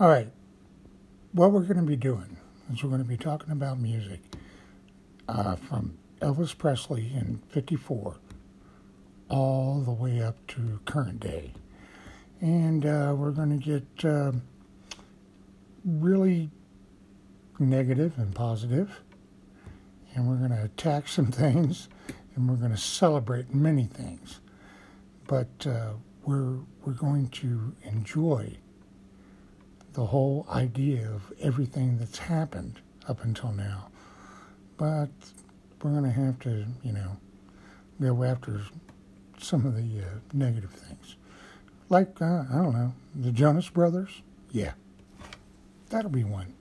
All right. What we're going to be doing is we're going to be talking about music uh, from Elvis Presley in 54 all the way up to current day. And uh, we're going to get uh, really negative and positive, and we're going to attack some things, and we're going to celebrate many things. But uh, we're we're going to enjoy the whole idea of everything that's happened up until now. But we're going to have to, you know, go after some of the uh, negative things. Like, uh, I don't know, the Jonas Brothers? Yeah, that'll be one.